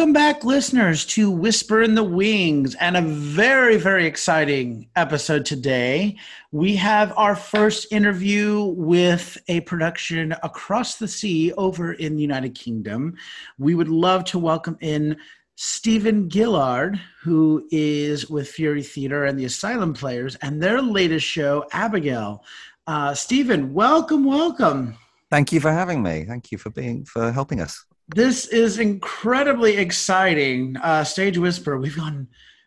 Welcome back, listeners, to Whisper in the Wings and a very, very exciting episode today. We have our first interview with a production across the sea over in the United Kingdom. We would love to welcome in Steven Gillard, who is with Fury Theater and the Asylum Players, and their latest show, Abigail. Uh, Stephen, welcome, welcome. Thank you for having me. Thank you for being for helping us. This is incredibly exciting. Uh, Stage Whisper, we've gone,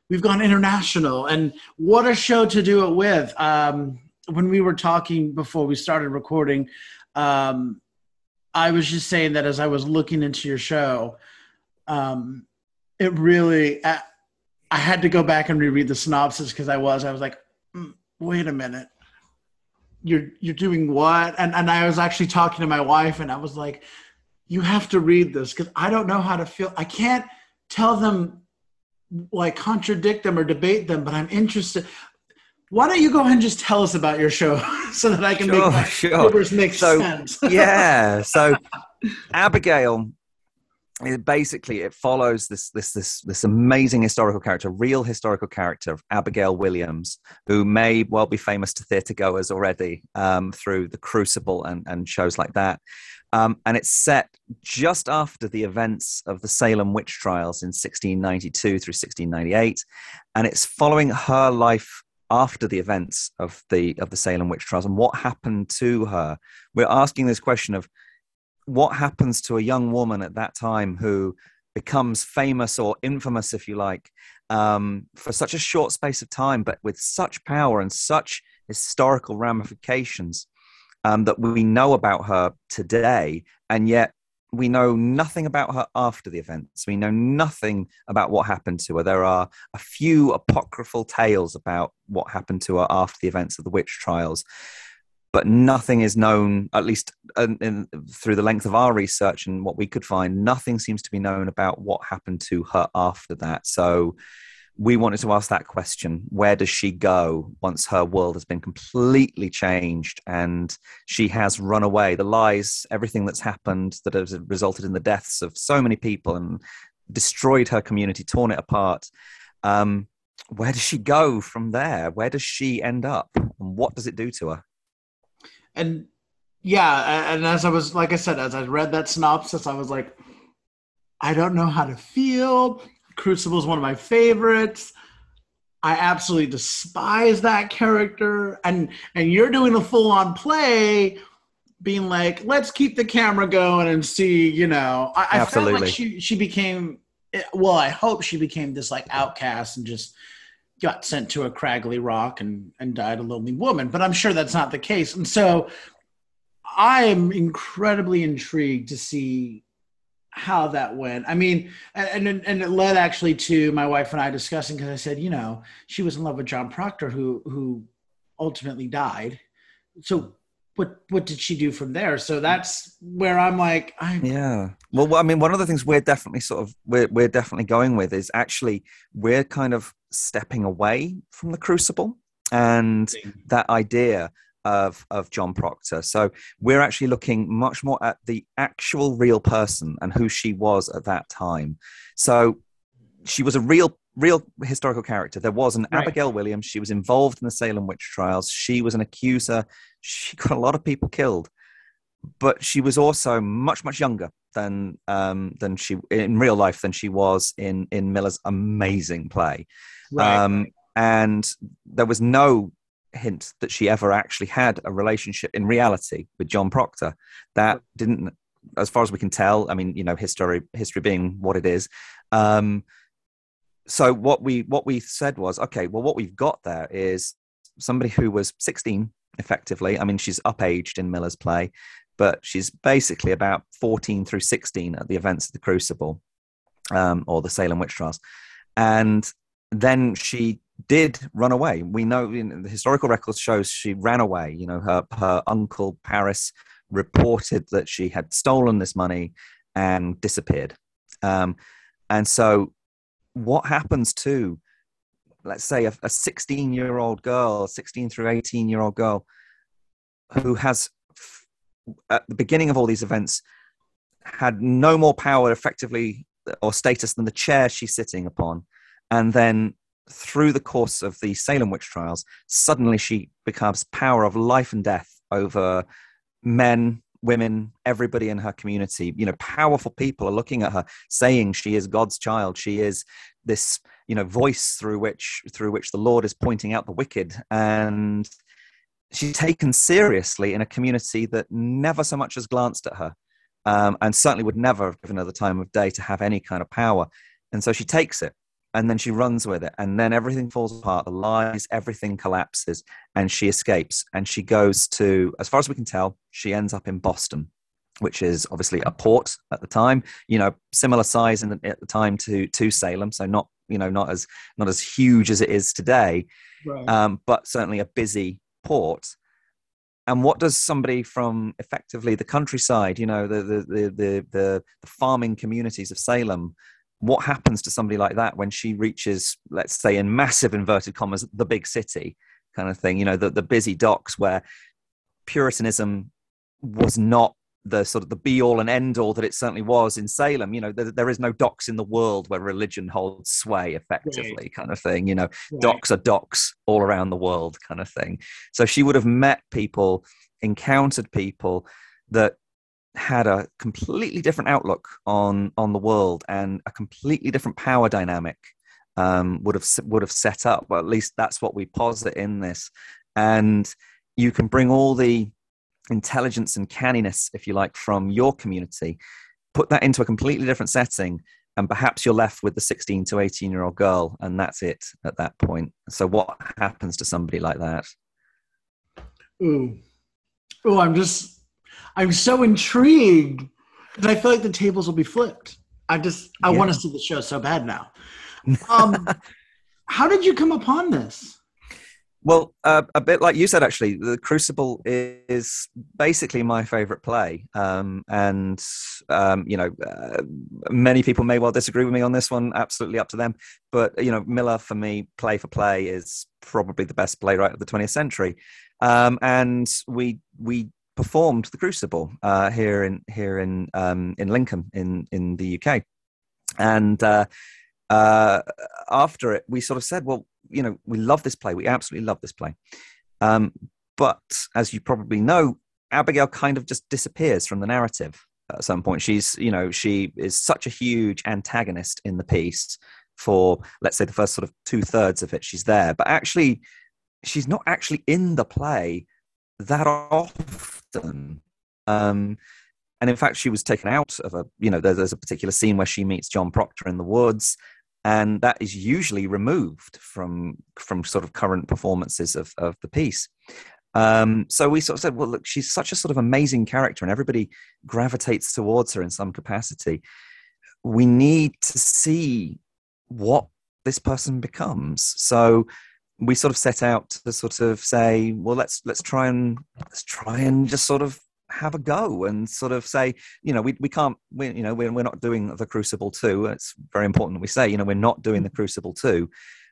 we've gone international, and what a show to do it with. Um, when we were talking before we started recording, um, I was just saying that as I was looking into your show, um, it really, I, I, had to go back and reread the synopsis because I was, I was like, mm, wait a minute, you're you're doing what? And and I was actually talking to my wife, and I was like you have to read this because I don't know how to feel. I can't tell them, like, contradict them or debate them, but I'm interested. Why don't you go ahead and just tell us about your show so that I can sure, make my sure. make so, sense? yeah. So, Abigail it basically it follows this this this this amazing historical character, real historical character Abigail Williams, who may well be famous to theatre goers already um, through The Crucible and and shows like that. Um, and it's set just after the events of the Salem witch trials in 1692 through 1698, and it's following her life after the events of the of the Salem witch trials and what happened to her. We're asking this question of what happens to a young woman at that time who becomes famous or infamous, if you like, um, for such a short space of time, but with such power and such historical ramifications um, that we know about her today, and yet we know nothing about her after the events. We know nothing about what happened to her. There are a few apocryphal tales about what happened to her after the events of the witch trials but nothing is known, at least in, in, through the length of our research and what we could find, nothing seems to be known about what happened to her after that. So we wanted to ask that question where does she go once her world has been completely changed and she has run away? The lies, everything that's happened that has resulted in the deaths of so many people and destroyed her community, torn it apart. Um, where does she go from there? Where does she end up? And what does it do to her? and yeah, and as I was like I said, as I read that synopsis, I was like, I don't know how to feel. Crucible is one of my favorites. I absolutely despise that character, and and you're doing a full on play, being like, let's keep the camera going and see. You know, I, I felt like she she became. Well, I hope she became this like outcast and just got sent to a craggly rock and, and died a lonely woman. But I'm sure that's not the case. And so I am incredibly intrigued to see how that went. I mean, and, and, it led actually to my wife and I discussing because I said, you know, she was in love with John Proctor, who who ultimately died. So what what did she do from there? So that's where I'm like, I yeah. Well, I mean, one of the things we're definitely sort of we're we're definitely going with is actually we're kind of stepping away from the Crucible and that idea of of John Proctor. So we're actually looking much more at the actual real person and who she was at that time. So she was a real real historical character. There was an right. Abigail Williams. She was involved in the Salem witch trials. She was an accuser. She got a lot of people killed, but she was also much much younger than um, than she in real life than she was in in Miller's amazing play. Right. Um, and there was no hint that she ever actually had a relationship in reality with John Proctor. That didn't, as far as we can tell. I mean, you know, history history being what it is. Um, so what we what we said was okay well what we've got there is somebody who was 16 effectively i mean she's upaged in miller's play but she's basically about 14 through 16 at the events of the crucible um, or the salem witch trials and then she did run away we know in the historical records shows she ran away you know her her uncle parris reported that she had stolen this money and disappeared um, and so what happens to let's say a 16 year old girl 16 through 18 year old girl who has at the beginning of all these events had no more power effectively or status than the chair she's sitting upon. And then through the course of the Salem witch trials, suddenly she becomes power of life and death over men, women, everybody in her community. You know, powerful people are looking at her, saying she is God's child. She is this, you know, voice through which through which the Lord is pointing out the wicked. And she's taken seriously in a community that never so much as glanced at her. Um, and certainly would never have given her the time of day to have any kind of power. And so she takes it and then she runs with it and then everything falls apart the lies everything collapses and she escapes and she goes to as far as we can tell she ends up in boston which is obviously a port at the time you know similar size in the, at the time to to salem so not you know not as not as huge as it is today right. um, but certainly a busy port and what does somebody from effectively the countryside you know the the the the, the, the farming communities of salem what happens to somebody like that when she reaches, let's say, in massive inverted commas, the big city kind of thing? You know, the, the busy docks where Puritanism was not the sort of the be all and end all that it certainly was in Salem. You know, there, there is no docks in the world where religion holds sway effectively, right. kind of thing. You know, right. docks are docks all around the world, kind of thing. So she would have met people, encountered people that had a completely different outlook on on the world and a completely different power dynamic um, would have would have set up. Well, at least that's what we posit in this, and you can bring all the intelligence and canniness, if you like, from your community, put that into a completely different setting, and perhaps you're left with the 16 to 18 year old girl, and that's it at that point. So, what happens to somebody like that? Ooh, oh, I'm just I'm so intrigued that I feel like the tables will be flipped. I just I yeah. want to see the show so bad now. Um, how did you come upon this? Well, uh, a bit like you said, actually, the Crucible is basically my favorite play, um, and um, you know, uh, many people may well disagree with me on this one. Absolutely up to them. But you know, Miller for me, play for play, is probably the best playwright of the 20th century, um, and we we performed the Crucible uh, here in here in um, in Lincoln in in the UK, and uh, uh, after it, we sort of said, well, you know, we love this play, we absolutely love this play, um, but as you probably know, Abigail kind of just disappears from the narrative at some point. She's you know she is such a huge antagonist in the piece for let's say the first sort of two thirds of it. She's there, but actually. She's not actually in the play that often. Um, and in fact, she was taken out of a, you know, there's, there's, a particular scene where she meets John Proctor in the woods, and that is usually removed from from sort of current performances of, of the piece. Um, so we sort of said, well, look, she's such a sort of amazing character, and everybody gravitates towards her in some capacity. We need to see what this person becomes. So we sort of set out to sort of say, well, let's let's try and let's try and just sort of have a go and sort of say, you know, we, we can't, we, you know, we're, we're not doing the Crucible 2. It's very important that we say, you know, we're not doing the Crucible 2.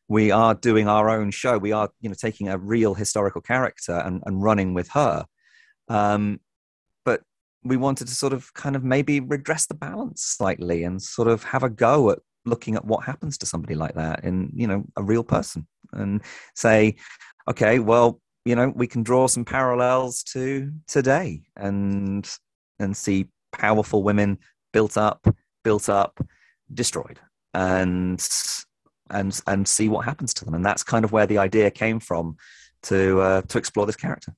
We are doing our own show. We are, you know, taking a real historical character and, and running with her. Um, but we wanted to sort of kind of maybe redress the balance slightly and sort of have a go at looking at what happens to somebody like that in you know a real person and say okay well you know we can draw some parallels to today and and see powerful women built up built up destroyed and and and see what happens to them. And that's kind of where the idea came from to uh, to explore this character.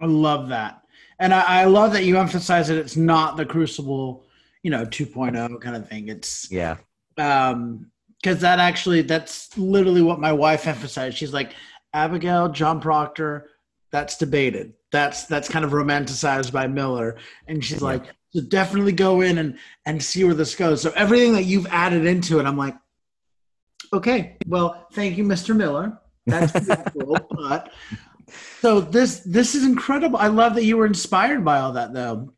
I love that. And I, I love that you emphasize that it's not the crucible you know 2.0 kind of thing. It's yeah. um because that actually that's literally what my wife emphasized. She's like abigail john proctor that's debated. That's that's kind of romanticized by miller. And she's yeah. like so definitely go in and and see where this goes. So everything that you've added into it i'm like okay well thank you mr miller. That's cool but so this this is incredible. I love that you were inspired by all that though.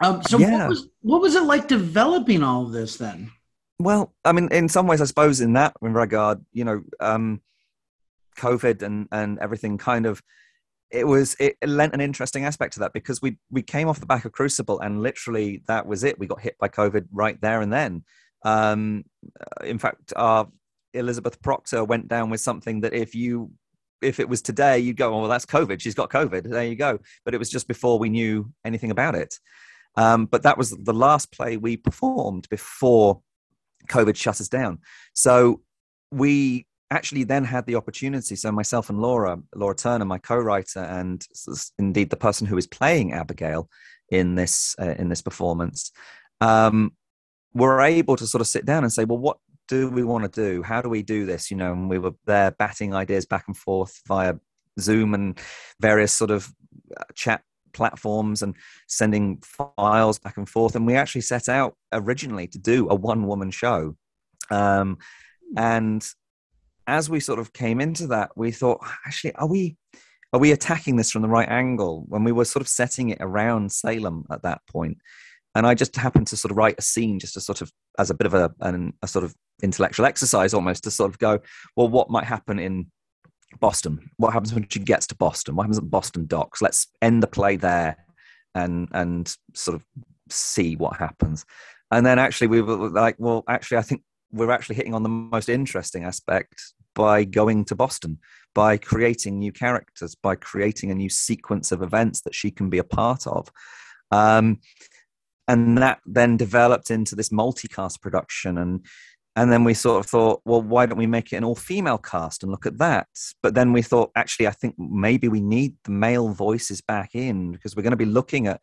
Um so yeah. what was what was it like developing all of this then well, I mean, in some ways, I suppose in that regard, you know, um, COVID and and everything kind of it was it lent an interesting aspect to that because we we came off the back of Crucible and literally that was it. We got hit by COVID right there and then. Um, in fact, our Elizabeth Proctor went down with something that if you if it was today, you'd go, oh, well, that's COVID. She's got COVID. There you go. But it was just before we knew anything about it. Um, but that was the last play we performed before COVID shut us down. So we actually then had the opportunity. So myself and Laura, Laura Turner, my co-writer, and indeed the person who is playing Abigail in this uh, in this performance, um, were able to sort of sit down and say, well, what do we want to do? How do we do this? You know, and we were there batting ideas back and forth via Zoom and various sort of uh, chat platforms and sending files back and forth. And we actually set out originally to do a one woman show. Um, and as we sort of came into that, we thought, actually, are we are we attacking this from the right angle? When we were sort of setting it around Salem at that point, and I just happened to sort of write a scene, just to sort of as a bit of a, an, a sort of intellectual exercise, almost to sort of go, well, what might happen in Boston. What happens when she gets to Boston? What happens at Boston docks? Let's end the play there and and sort of see what happens. And then actually we were like, well, actually, I think we're actually hitting on the most interesting aspect by going to Boston, by creating new characters, by creating a new sequence of events that she can be a part of. Um, and that then developed into this multicast production and and then we sort of thought well why don't we make it an all-female cast and look at that but then we thought actually i think maybe we need the male voices back in because we're going to be looking at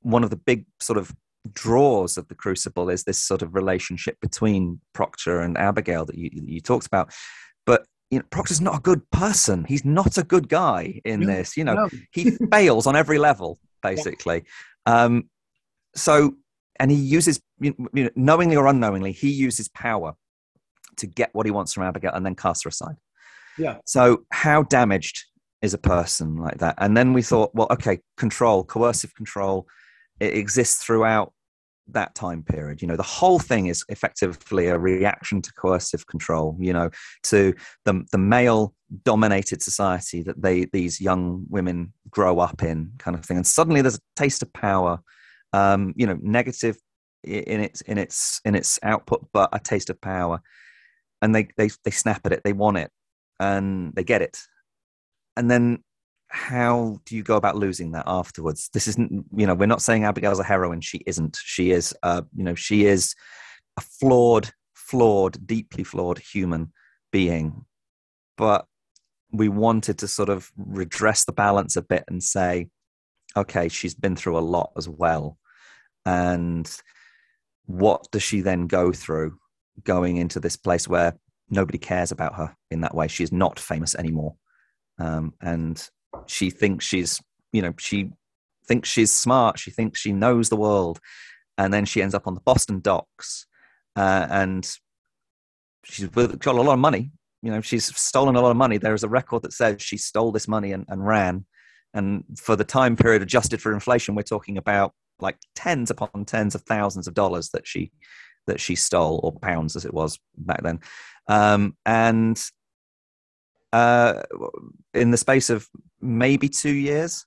one of the big sort of draws of the crucible is this sort of relationship between proctor and abigail that you, you talked about but you know, Proctor's not a good person. He's not a good guy in no, this. You know, no. he fails on every level, basically. Yeah. Um, so and he uses you know, knowingly or unknowingly he uses power to get what he wants from abigail and then cast her aside. Yeah. So how damaged is a person like that? And then we thought well okay control coercive control it exists throughout that time period. You know the whole thing is effectively a reaction to coercive control you know to the the male dominated society that they these young women grow up in kind of thing. And suddenly there's a taste of power um, you know, negative in its in its in its output, but a taste of power. And they they they snap at it, they want it, and they get it. And then how do you go about losing that afterwards? This isn't, you know, we're not saying Abigail's a heroine. She isn't. She is, uh, you know, she is a flawed, flawed, deeply flawed human being. But we wanted to sort of redress the balance a bit and say, okay, she's been through a lot as well. And what does she then go through going into this place where nobody cares about her in that way? She's not famous anymore. Um, and she thinks she's, you know, she thinks she's smart. She thinks she knows the world. And then she ends up on the Boston docks. Uh, and she's got a lot of money. You know, she's stolen a lot of money. There is a record that says she stole this money and, and ran and for the time period adjusted for inflation, we're talking about like tens upon tens of thousands of dollars that she that she stole, or pounds as it was back then. Um, and uh, in the space of maybe two years,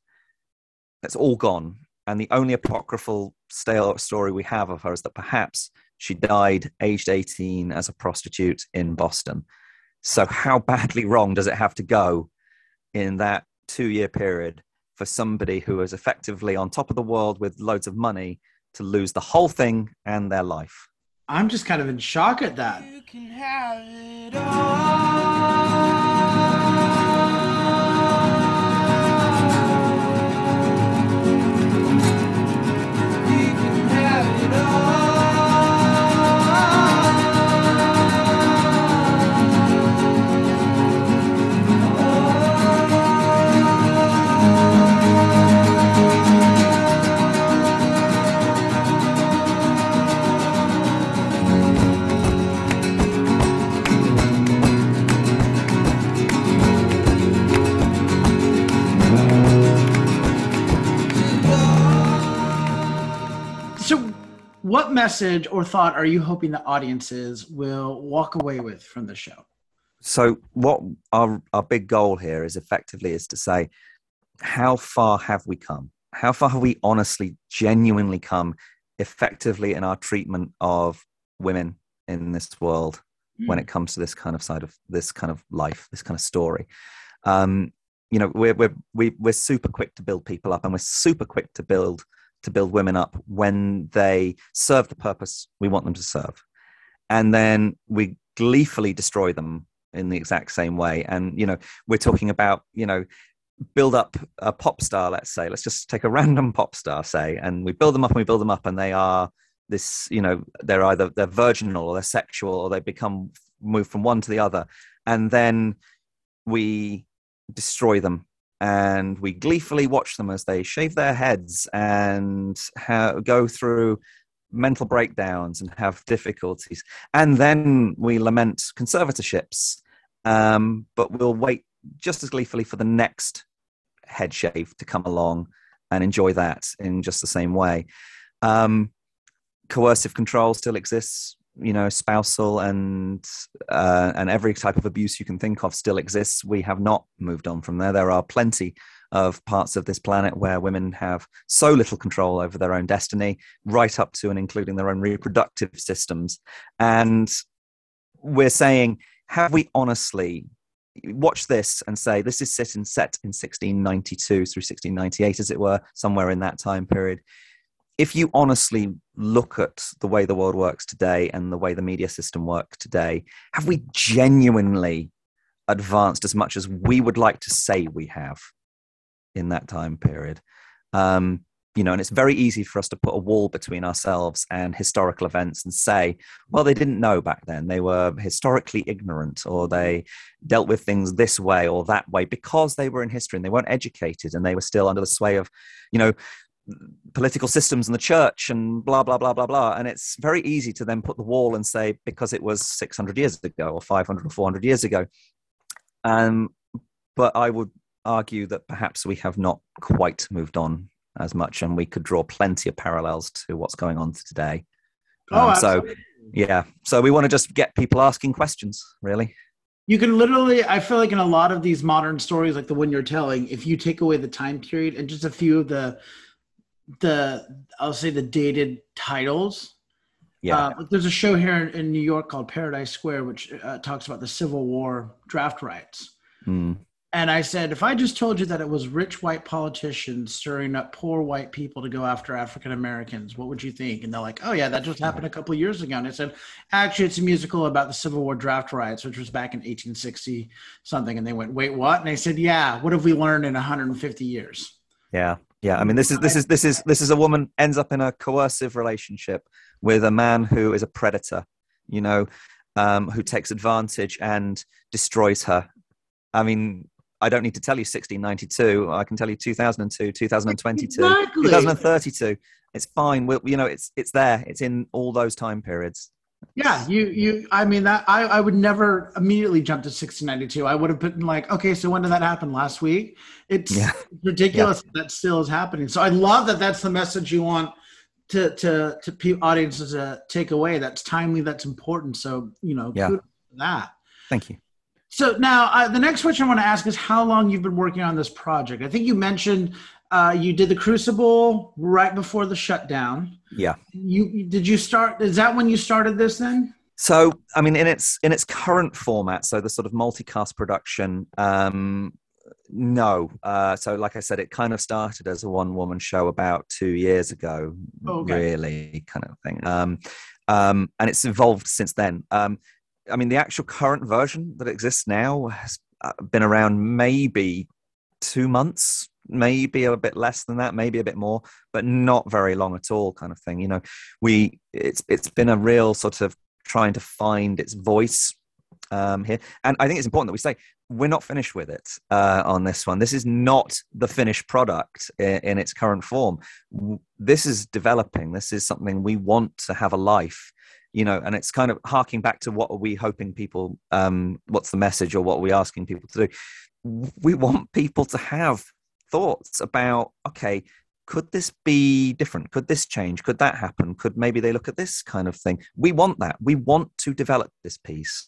it's all gone. And the only apocryphal stale story we have of her is that perhaps she died aged 18 as a prostitute in Boston. So, how badly wrong does it have to go in that two year period for somebody who is effectively on top of the world with loads of money to lose the whole thing and their life. I'm just kind of in shock at that. What message or thought are you hoping the audiences will walk away with from the show? So, what our our big goal here is effectively is to say, how far have we come? How far have we honestly, genuinely come effectively in our treatment of women in this world mm. when it comes to this kind of side of this kind of life, this kind of story. Um, you know, we're we're we, we're super quick to build people up, and we're super quick to build to build women up when they serve the purpose we want them to serve, and then we gleefully destroy them in the exact same way. And you know, we're talking about you know build up a pop star let's say. Let's just take a random pop star say and we build them up and we build them up and they are this you know they're either they're virginal or they're sexual or they become move from one to the other. And then we destroy them and we gleefully watch them as they shave their heads and ha- go through mental breakdowns and have difficulties. And then we lament conservatorships um, but we'll wait just as gleefully for the next head shave to come along and enjoy that in just the same way. Um, coercive control still exists you know spousal and uh, and every type of abuse you can think of still exists. We have not moved on from there. There are plenty of parts of this planet where women have so little control over their own destiny right up to and including their own reproductive systems. And we're saying have we honestly watch this and say this is set in set in 1692 through 1698 as it were somewhere in that time period if you honestly look at the way the world works today and the way the media system works today, have we genuinely advanced as much as we would like to say we have in that time period? Um, you know, and it's very easy for us to put a wall between ourselves and historical events and say, well, they didn't know back then. They were historically ignorant or they dealt with things this way or that way because they were in history and they weren't educated and they were still under the sway of, you know, political systems and the church and blah blah blah blah blah. And it's very easy to then put the wall and say because it was 600 years ago or 500 or 400 years ago. Um, but i would argue that perhaps we have not quite moved on as much and we could draw plenty of parallels to what's going on today. Oh, um, so yeah. So we want to just get people asking questions really. You can literally i feel like in a lot of these modern stories like the one you're telling if you take away the time period and just a few of the the I'll say the dated titles. Yeah, uh, there's a show here in, in, New York called Paradise Square, which uh, talks about the Civil War draft riots. Mm. And I said, if I just told you that it was rich white politicians stirring up poor white people to go after African Americans, what would you think? And they're like, oh, yeah, that just happened a couple years ago. And I said, actually, it's a musical about the Civil War draft riots, which was back in 1860 something. And they went, wait, what? And I said, yeah, what have we learned in 150 years? Yeah. Yeah, I mean, this is this is this is this is a woman ends up in a coercive relationship with a man who is a predator, you know, um, who takes advantage and destroys her. I mean, I don't need to tell you 1692. I can tell you 2002, 2022, exactly. 2032. It's fine. We'll, you know, it's it's there. It's in all those time periods. Yeah, you you. I mean that I I would never immediately jump to 1692. I would have been like, okay, so when did that happen? Last week. It's yeah. ridiculous yeah. that still is happening. So I love that. That's the message you want to to to audiences to take away. That's timely. That's important. So you know, yeah. that. Thank you. So now uh, the next question I want to ask is how long you've been working on this project. I think you mentioned uh, you did the Crucible right before the shutdown. Yeah. You did you start? Is that when you started this then? So, I mean, in its in its current format, so the sort of multicast production, um, no. Uh, so, like I said, it kind of started as a one woman show about two years ago, okay. really, kind of thing. Um, um, and it's evolved since then. Um, I mean, the actual current version that exists now has uh, been around maybe two months, maybe a bit less than that, maybe a bit more, but not very long at all, kind of thing. You know, we it's it's been a real sort of trying to find its voice um, here, and I think it's important that we say we're not finished with it uh, on this one. This is not the finished product in, in its current form. This is developing. This is something we want to have a life you know and it's kind of harking back to what are we hoping people um what's the message or what are we asking people to do we want people to have thoughts about okay could this be different could this change could that happen could maybe they look at this kind of thing we want that we want to develop this piece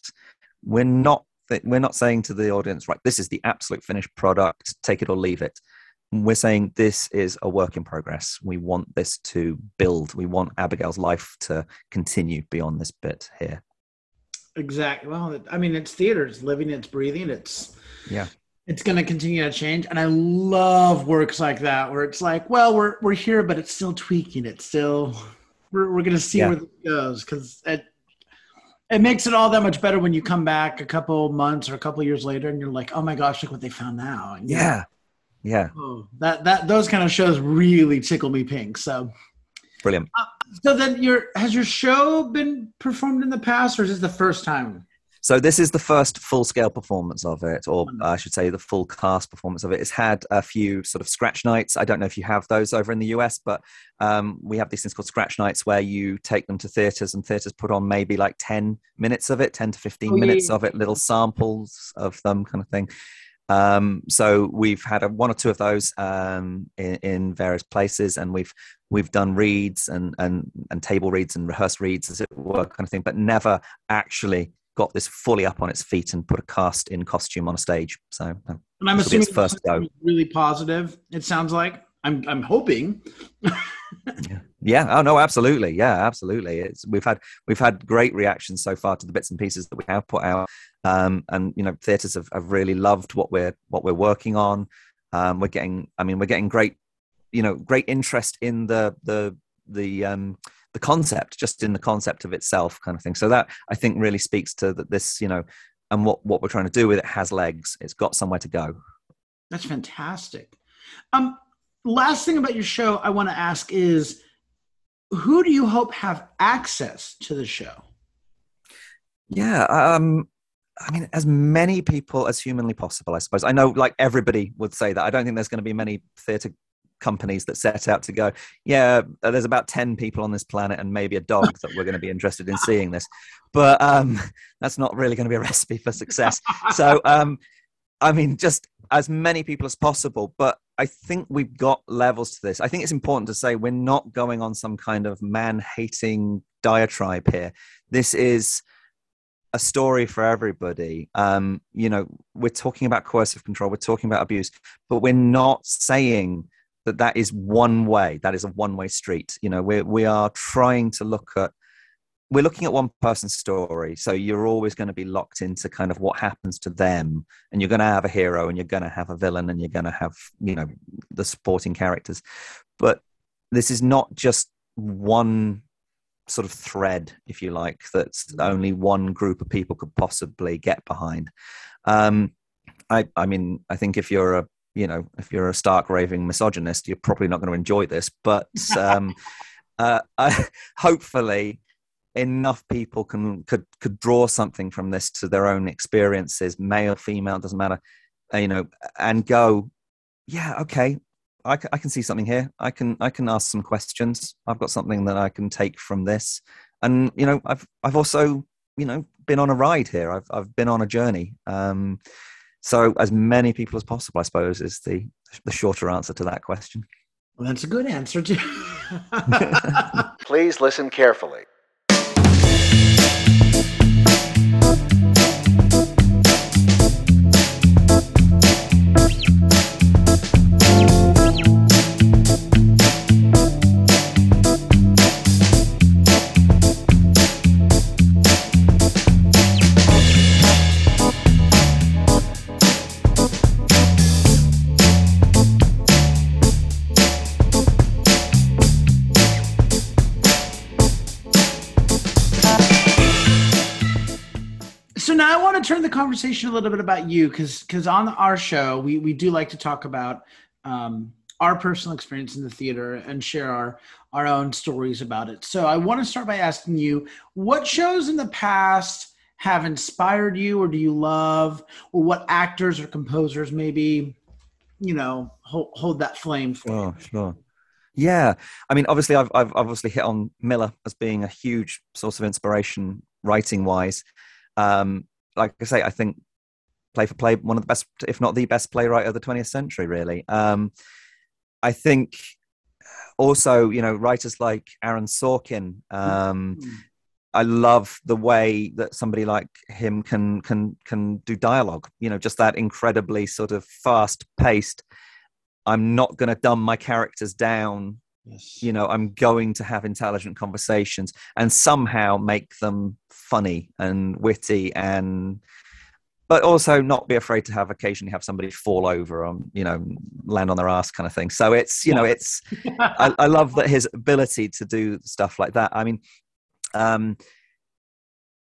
we're not we're not saying to the audience right this is the absolute finished product take it or leave it we're saying this is a work in progress. We want this to build. We want Abigail's life to continue beyond this bit here. Exactly. Well, I mean, it's theater. It's living. It's breathing. It's yeah. It's going to continue to change, and I love works like that where it's like, well, we're we're here, but it's still tweaking. It's still we're we're going to see yeah. where it goes because it it makes it all that much better when you come back a couple months or a couple years later, and you're like, oh my gosh, look what they found now. And, yeah. Yeah. Oh, that that those kind of shows really tickle me pink. So brilliant. Uh, so then your has your show been performed in the past or is this the first time? So this is the first full-scale performance of it, or I should say, the full cast performance of it. It's had a few sort of scratch nights. I don't know if you have those over in the US, but um, we have these things called scratch nights where you take them to theaters, and theaters put on maybe like ten minutes of it, ten to fifteen oh, minutes yeah. of it, little samples of them, kind of thing. Um, so we've had a, one or two of those um, in, in, various places, and we've we've done reads and and and table reads and rehearsed reads, as it were, kind of thing, but never actually got this fully up on its feet and put a cast in costume on a stage. So, and I'm assuming first go. really positive. It sounds like I'm I'm hoping. yeah. yeah. Oh no, absolutely. Yeah, absolutely. It's we've had we've had great reactions so far to the bits and pieces that we have put out. Um, and you know, theatres have, have really loved what we're what we're working on. Um, we're getting, I mean, we're getting great, you know, great interest in the the the um, the concept, just in the concept of itself, kind of thing. So that I think really speaks to that this, you know, and what what we're trying to do with it has legs. It's got somewhere to go. That's fantastic. Um, last thing about your show I want to ask is, who do you hope have access to the show? Yeah, um, I mean, as many people as humanly possible, I suppose. I know, like everybody would say that. I don't think there's going to be many theatre companies that set out to go, yeah, uh, there's about 10 people on this planet and maybe a dog that we're going to be interested in seeing this. But um, that's not really going to be a recipe for success. So, um, I mean, just as many people as possible. But I think we've got levels to this. I think it's important to say we're not going on some kind of man hating diatribe here. This is a story for everybody. Um, you know, we're talking about coercive control, we're talking about abuse, but we're not saying that that is one way. That is a one-way street. You know, we we are trying to look at. We're looking at one person's story, so you're always going to be locked into kind of what happens to them, and you're going to have a hero, and you're going to have a villain, and you're going to have you know the supporting characters. But this is not just one sort of thread, if you like, that only one group of people could possibly get behind. Um, I, I mean, I think if you're a you know if you're a stark raving misogynist, you're probably not going to enjoy this. But um, uh, I, hopefully, enough people can could could draw something from this to their own experiences, male, female, doesn't matter, uh, you know, and go, yeah, okay, I, I can see something here. I can I can ask some questions. I've got something that I can take from this, and you know I've I've also you know been on a ride here. I've I've been on a journey. Um, so as many people as possible, I suppose, is the the shorter answer to that question. Well, that's a good answer too. Please listen carefully. Conversation a little bit about you because because on our show we we do like to talk about um, our personal experience in the theater and share our our own stories about it. So I want to start by asking you what shows in the past have inspired you or do you love? Or what actors or composers maybe you know hold, hold that flame for oh, sure. Yeah i mean obviously I've, I've obviously hit on miller as being a huge source of inspiration writing wise um, like I say, I think play for play one of the best, if not the best playwright of the 20th century, really. Um, I think also, you know, writers like Aaron Sorkin. Um, mm-hmm. I love the way that somebody like him can can can do dialogue. You know, just that incredibly sort of fast paced I'm not going to dumb my characters down. Yes. You know, I'm going to have intelligent conversations and somehow make them funny and witty and but also not be afraid to have occasionally have somebody fall over on you know land on their ass kind of thing. So it's you know it's I, I, love that his ability to do stuff like that. I mean um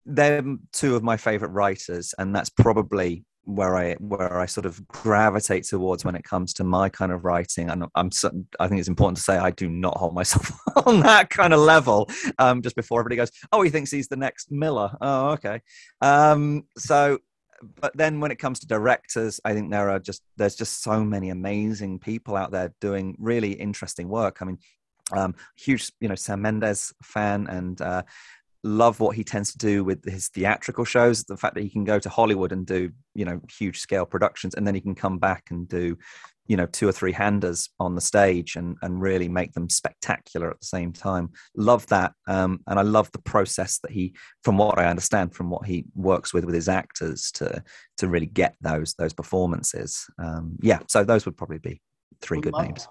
they're two of my favorite writers and that's probably where I where I sort of gravitate towards when it comes to my kind of writing, and I'm I think it's important to say I do not hold myself on that kind of level. Um, just before everybody goes, oh, he thinks he's the next Miller. Oh, okay. Um, so, but then when it comes to directors, I think there are just there's just so many amazing people out there doing really interesting work. I mean, um, huge, you know, Sam Mendes fan, and uh, love what he tends to do with his theatrical shows the fact that he can go to hollywood and do you know huge scale productions and then he can come back and do you know two or three handers on the stage and and really make them spectacular at the same time. Love that um, and i love the process that he from what i understand from what he works with with his actors to to really get those those performances. Um, yeah so those would probably be three good names.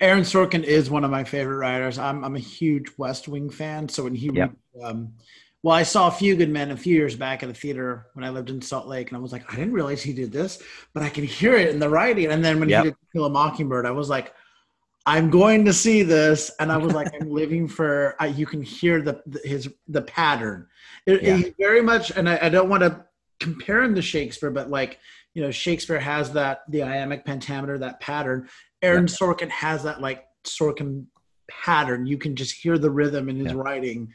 Aaron Sorkin is one of my favorite writers. I'm I'm a huge West Wing fan. So when he, yep. um, well, I saw A Few Good Men a few years back at a theater when I lived in Salt Lake, and I was like, I didn't realize he did this, but I can hear it in the writing. And then when yep. he did Kill a Mockingbird, I was like, I'm going to see this, and I was like, I'm living for. I, you can hear the, the, his the pattern. It, yeah. it very much, and I, I don't want to compare him to Shakespeare, but like you know, Shakespeare has that the iambic pentameter, that pattern, Aaron yeah. Sorkin has that like Sorkin pattern. You can just hear the rhythm in his yeah. writing.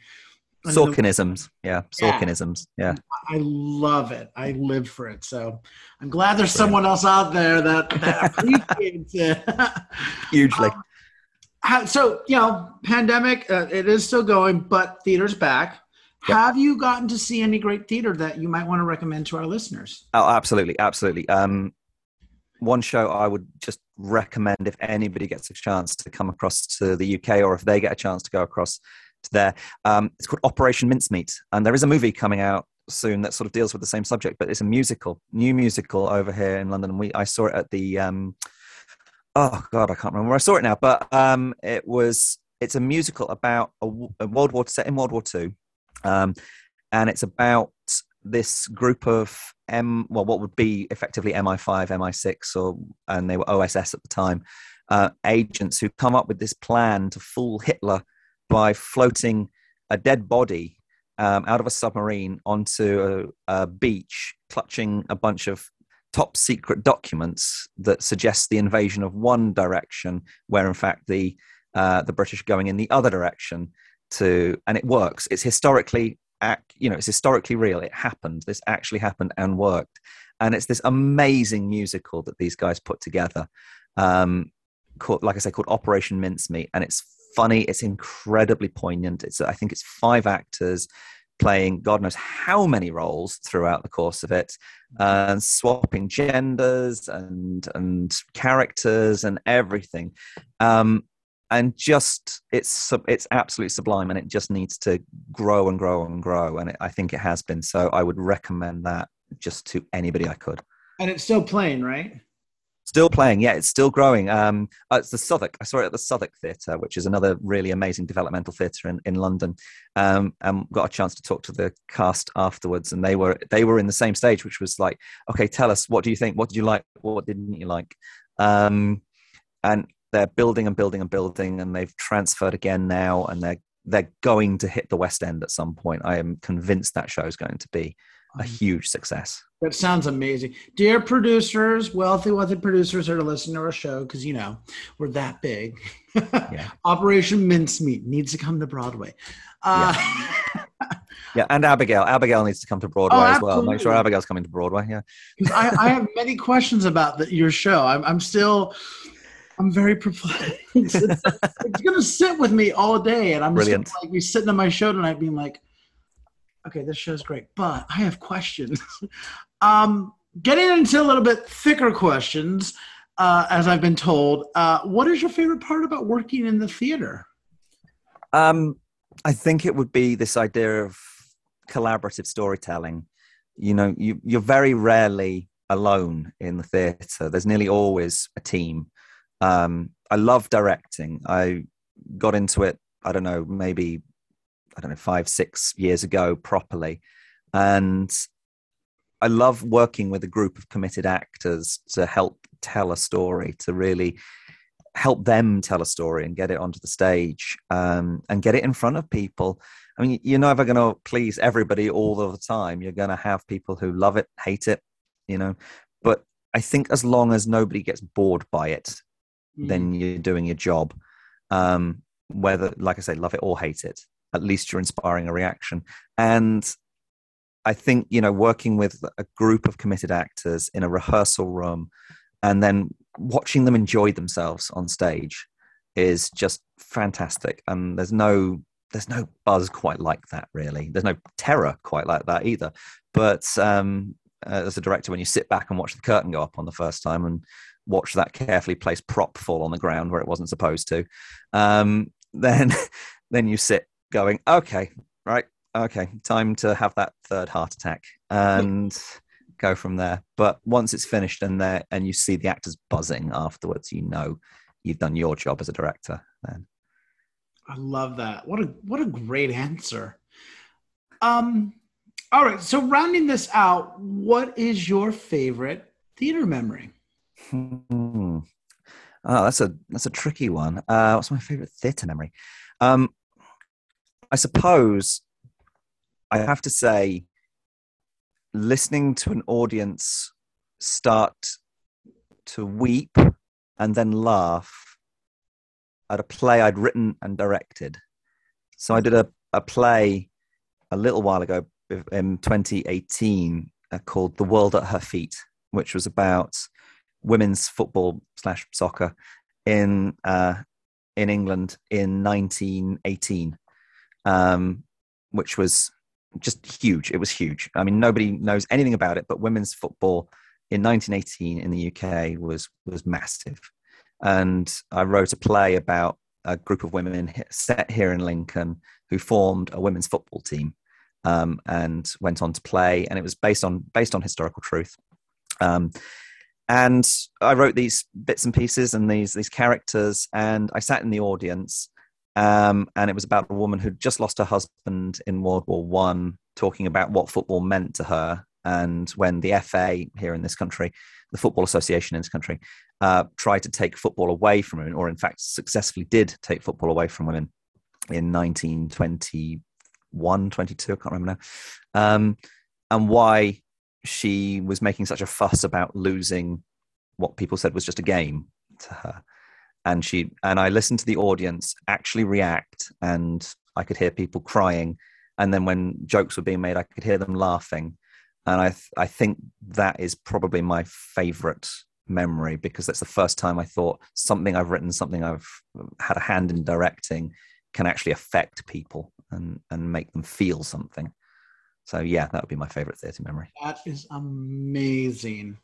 Sorkinisms, yeah, Sorkinisms, yeah. I love it. I live for it. So I'm glad there's someone else out there that that appreciates it. Hugely. Um, so you know, pandemic, uh, it is still going, but theater's back. Yep. Have you gotten to see any great theater that you might want to recommend to our listeners? Oh, absolutely, absolutely. Um, one show I would just recommend if anybody gets a chance to come across to the UK or if they get a chance to go across to there. Um, it's called Operation Mincemeat, and there is a movie coming out soon that sort of deals with the same subject, but it's a musical, new musical over here in London. We I saw it at the um, oh god, I can't remember where I saw it now, but um, it was it's a musical about a, a World War set in World War Two, um, and it's about this group of M, well, what would be effectively MI5, MI6, or and they were OSS at the time, uh, agents who come up with this plan to fool Hitler by floating a dead body um, out of a submarine onto a, a, beach, clutching a bunch of top secret documents that suggest the invasion of one direction, where in fact the uh, the British are going in the other direction. To and it works. It's historically act, you know, it's historically real. It happened. This actually happened and worked. And it's this amazing musical that these guys put together, um, called, like I say, called Operation Mincemeat. And it's funny. It's incredibly poignant. It's, I think it's five actors playing God knows how many roles throughout the course of it, and swapping genders and and characters and everything. Um, and just it's it's absolutely sublime and it just needs to grow and grow and grow and it, i think it has been. So i would recommend that just to anybody i could. And it's still playing right? Still playing yeah it's still growing. Um uh, it's the southwark i saw it at the southwark theatre which is another really amazing developmental theatre in, in london. Um and got a chance to talk to the cast afterwards and they were they were in the same stage which was like okay tell us what do you think? What did you like? What didn't you like? Um and they're building and building and building, and they've transferred again now, and they're they're going to hit the West End at some point. I am convinced that show is going to be a huge success. That sounds amazing. Dear producers, wealthy, wealthy producers that are listening to our show, because you know, we're that big. Yeah. Operation Mincemeat needs to come to Broadway. Uh, yeah. yeah. and Abigail. Abigail needs to come to Broadway oh, as well. Make sure Abigail's coming to Broadway. Yeah. I, I, have many questions about the, your show. I'm, I'm still I'm very perplexed. it's, it's going to sit with me all day, and I'm Brilliant. just gonna, like be sitting on my show tonight, being like, "Okay, this show's great, but I have questions." um, getting into a little bit thicker questions, uh, as I've been told. Uh, what is your favorite part about working in the theater? Um, I think it would be this idea of collaborative storytelling. You know, you, you're very rarely alone in the theatre. There's nearly always a team Um, I love directing. I got into it. I don't know, maybe I don't know, five, six years ago properly, and I love working with a group of committed actors to help tell a story, to really help them tell a story and get it onto the stage um, and get it in front of people. I mean, you're never going to please everybody all the time. You're going to have people who love it, hate it, you know. But I think as long as nobody gets bored by it, mm. then you're doing your job. Um, whether, like I say, love it or hate it, at least you're inspiring a reaction. And I think, you know, working with a group of committed actors in a rehearsal room and then watching them enjoy themselves on stage is just fantastic. And there's no there's no buzz quite like that really. There's no terror quite like that either. But um, as a director, when you sit back and watch the curtain go up on the first time and watch that carefully placed prop fall on the ground where it wasn't supposed to, um, then then you sit going, okay, right, okay, time to have that third heart attack and go from there. But once it's finished and there and you see the actors buzzing afterwards, you know you've done your job as a director then. I love that. What a what a great answer. Um all right, so rounding this out, what is your favorite theater memory? Hmm. Oh, that's a that's a tricky one. Uh, what's my favorite theater memory? Um, I suppose I have to say, listening to an audience start to weep and then laugh at a play I'd written and directed. So I did a, a play a little while ago in 2018 uh, called The World at Her Feet, which was about women's football slash soccer in uh, in England in 1918, um, which was just huge. It was huge. I mean, nobody knows anything about it, but women's football in 1918 in the UK was was massive. And I wrote a play about a group of women set here in Lincoln who formed a women's football team um, and went on to play. And it was based on based on historical truth. Um, and I wrote these bits and pieces and these these characters, and I sat in the audience um, and it was about a woman who'd just lost her husband in World War One, talking about what football meant to her. And when the FA here in this country, the Football Association in this country, uh, tried to take football away from women, or in fact successfully did take football away from women in 1921, 22, I can't remember now, um, and why she was making such a fuss about losing what people said was just a game to her. And she and I listened to the audience actually react, and I could hear people crying, and then when jokes were being made, I could hear them laughing, and I th- I think that is probably my favorite memory because that's the first time I thought something I've written, something I've had a hand in directing, can actually affect people and and make them feel something. So yeah, that would be my favorite theatre memory. That is amazing.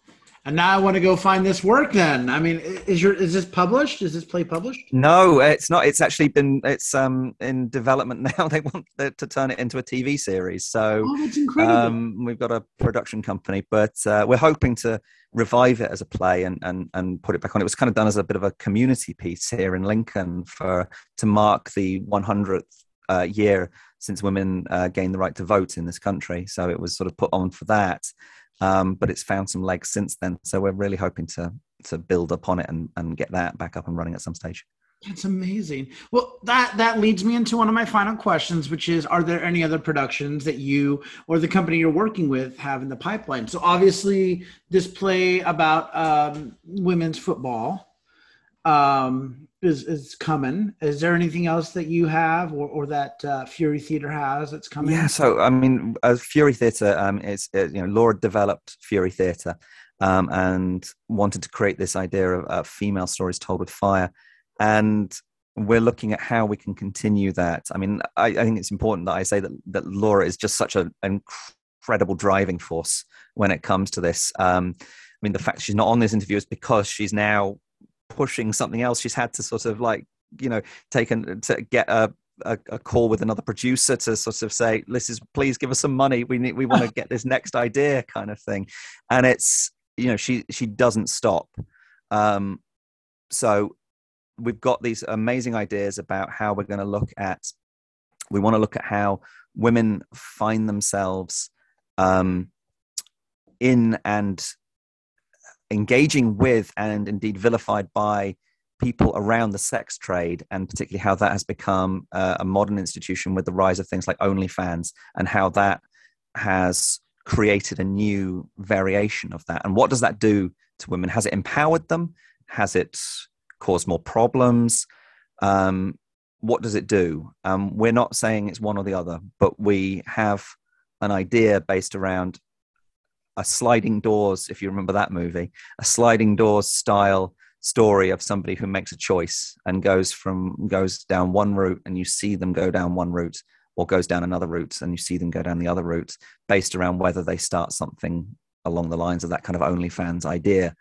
And now I want to go find this work. Then I mean, is your is this published? Is this play published? No, it's not. It's actually been it's um in development now. They want to turn it into a TV series. So oh, that's incredible. Um, we've got a production company, but uh, we're hoping to revive it as a play and and and put it back on. It was kind of done as a bit of a community piece here in Lincoln for to mark the 100th uh, year since women uh, gained the right to vote in this country. So it was sort of put on for that um, but it's found some legs since then. So we're really hoping to to build upon it and, and get that back up and running at some stage. That's amazing. Well, that that leads me into one of my final questions, which is: Are there any other productions that you or the company you're working with have in the pipeline? So, obviously, this play about um, women's football. Um, is is coming. Is there anything else that you have, or, or that uh, Fury Theater has that's coming? Yeah, so I mean, as Fury Theater, um, it's it, you know Laura developed Fury Theater, um, and wanted to create this idea of uh, female stories told with fire, and we're looking at how we can continue that. I mean, I, I think it's important that I say that that Laura is just such an incredible driving force when it comes to this. Um, I mean, the fact she's not on this interview is because she's now pushing something else. She's had to sort of like you know take an, to get a, a, a call with another producer to sort of say, "This is please give us some money. We need we want to get this next idea," kind of thing. And it's you know she she doesn't stop. Um, so we've got these amazing ideas about how we're going to look at. We want to look at how women find themselves um, in and engaging with and indeed vilified by people around the sex trade, and particularly how that has become uh, a modern institution with the rise of things like OnlyFans, and how that has created a new variation of that. And what does that do to women? Has it empowered them? Has it caused more problems? Um, what does it do? Um, we're not saying it's one or the other, but we have an idea based around a sliding doors, if you remember that movie, a sliding doors style story of somebody who makes a choice and goes from goes down one route and you see them go down one route or goes down another route and you see them go down the other route based around whether they start something along the lines of that kind of OnlyFans idea.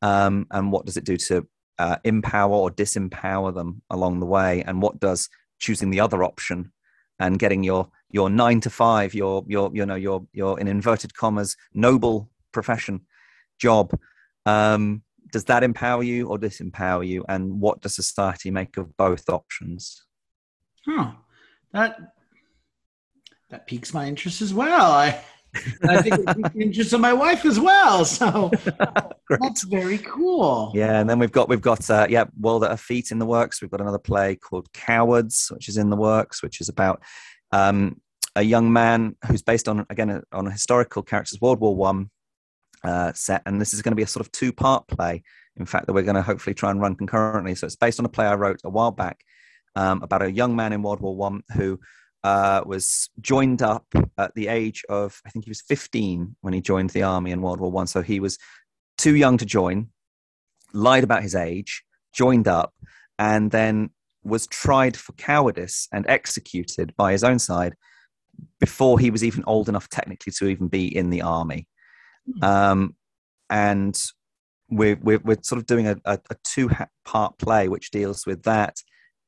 Um, and what does it do to uh, empower or disempower them along the way? And what does choosing the other option and getting your your nine to five, your your you know your your in inverted commas noble profession job. Um, does that empower you or disempower you? And what does society make of both options? Huh. That that piques my interest as well. I I think it piques the interest of my wife as well. So that's very cool. Yeah, and then we've got we've got uh, yeah, World at Her Feet in the works. We've got another play called Cowards, which is in the works, which is about um, a young man who's based on again on a historical characters, World War One uh, set, and this is going to be a sort of two part play. In fact, that we're going to hopefully try and run concurrently. So it's based on a play I wrote a while back um, about a young man in World War One who uh, was joined up at the age of I think he was 15 when he joined the army in World War One. So he was too young to join, lied about his age, joined up, and then was tried for cowardice and executed by his own side before he was even old enough technically to even be in the army. Hmm. Um, and we're, we're, we're, sort of doing a, a, a two part play which deals with that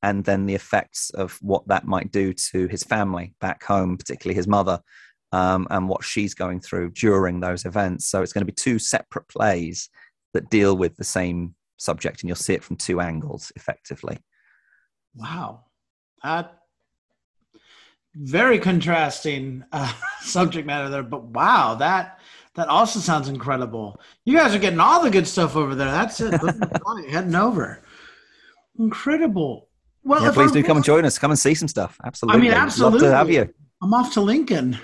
and then the effects of what that might do to his family back home, particularly his mother, um, and what she's going through during those events. So it's going to be two separate plays that deal with the same subject, and you'll see it from two angles effectively. Wow. That very contrasting uh, subject matter there, but wow, that that also sounds incredible. You guys are getting all the good stuff over there. That's it. heading over. Incredible. Well, yeah, please do come and join us. Come and see some stuff. Absolutely. I mean, absolutely. Love to have you. I'm off to Lincoln.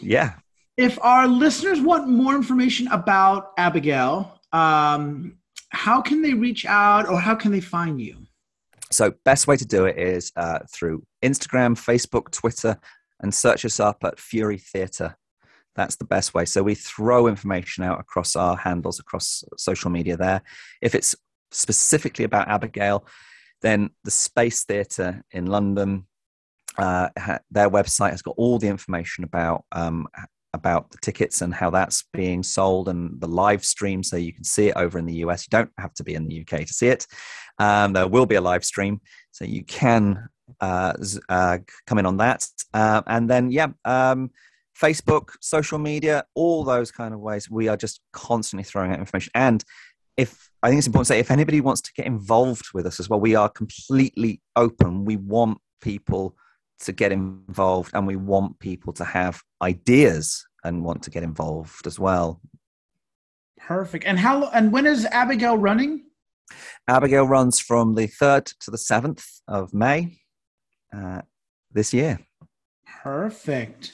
Yeah. If our listeners want more information about Abigail, um, how can they reach out or how can they find you? So, best way to do it is uh, through Instagram, Facebook, Twitter, and search us up at Fury Theatre. That's the best way. So, we throw information out across our handles, across social media there. If it's specifically about Abigail, then the Space Theatre in London, uh, their website has got all the information about um, about the tickets and how that's being sold and the live stream so you can see it over in the US. You don't have to be in the UK to see it. Um, there will be a live stream, so you can uh, uh, come in on that. Uh, and then, yeah, um, Facebook, social media, all those kind of ways. We are just constantly throwing out information. And if I think it's important to say, if anybody wants to get involved with us as well, we are completely open. We want people to get involved and we want people to have ideas and want to get involved as well perfect and how and when is abigail running abigail runs from the 3rd to the 7th of may uh, this year perfect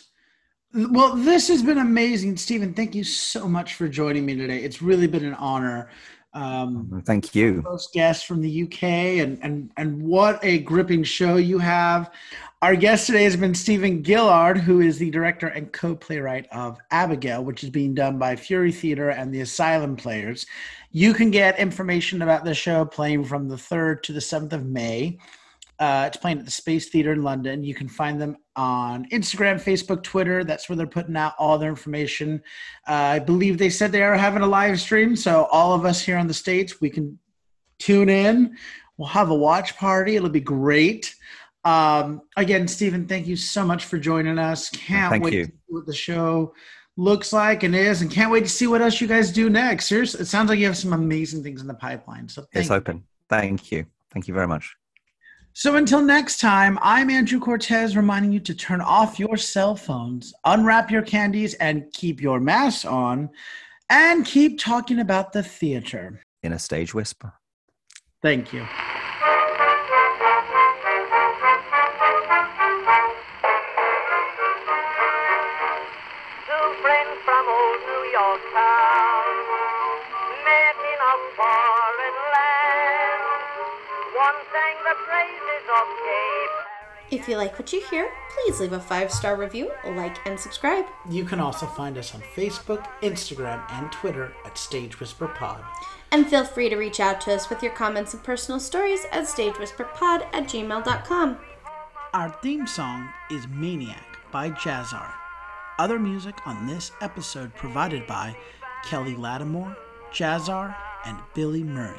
well this has been amazing steven thank you so much for joining me today it's really been an honor um, Thank you. Most guests from the UK, and and and what a gripping show you have. Our guest today has been Steven Gillard, who is the director and co-playwright of Abigail, which is being done by Fury Theater and the Asylum Players. You can get information about the show playing from the 3rd to the 7th of May. Uh, it's playing at the Space Theater in London. You can find them on Instagram, Facebook, Twitter. That's where they're putting out all their information. Uh, I believe they said they are having a live stream, so all of us here on the States, we can tune in. We'll have a watch party. It'll be great. Um, again, Steven, thank you so much for joining us. Can't thank wait you. to see what the show looks like and is, and can't wait to see what else you guys do next. Seriously, it sounds like you have some amazing things in the pipeline. So it's open. Thank you. Thank you very much. So until next time, I'm Andrew Cortez reminding you to turn off your cell phones, unwrap your candies, and keep your masks on, and keep talking about the theater. In a stage whisper. Thank you. If you like what you hear, please leave a five star review, like, and subscribe. You can also find us on Facebook, Instagram, and Twitter at Stage Whisper Pod. And feel free to reach out to us with your comments and personal stories at stagewhisperpod at gmail.com. Our theme song is Maniac by Jazzar. Other music on this episode provided by Kelly Lattimore, Jazzar, and Billy Murray.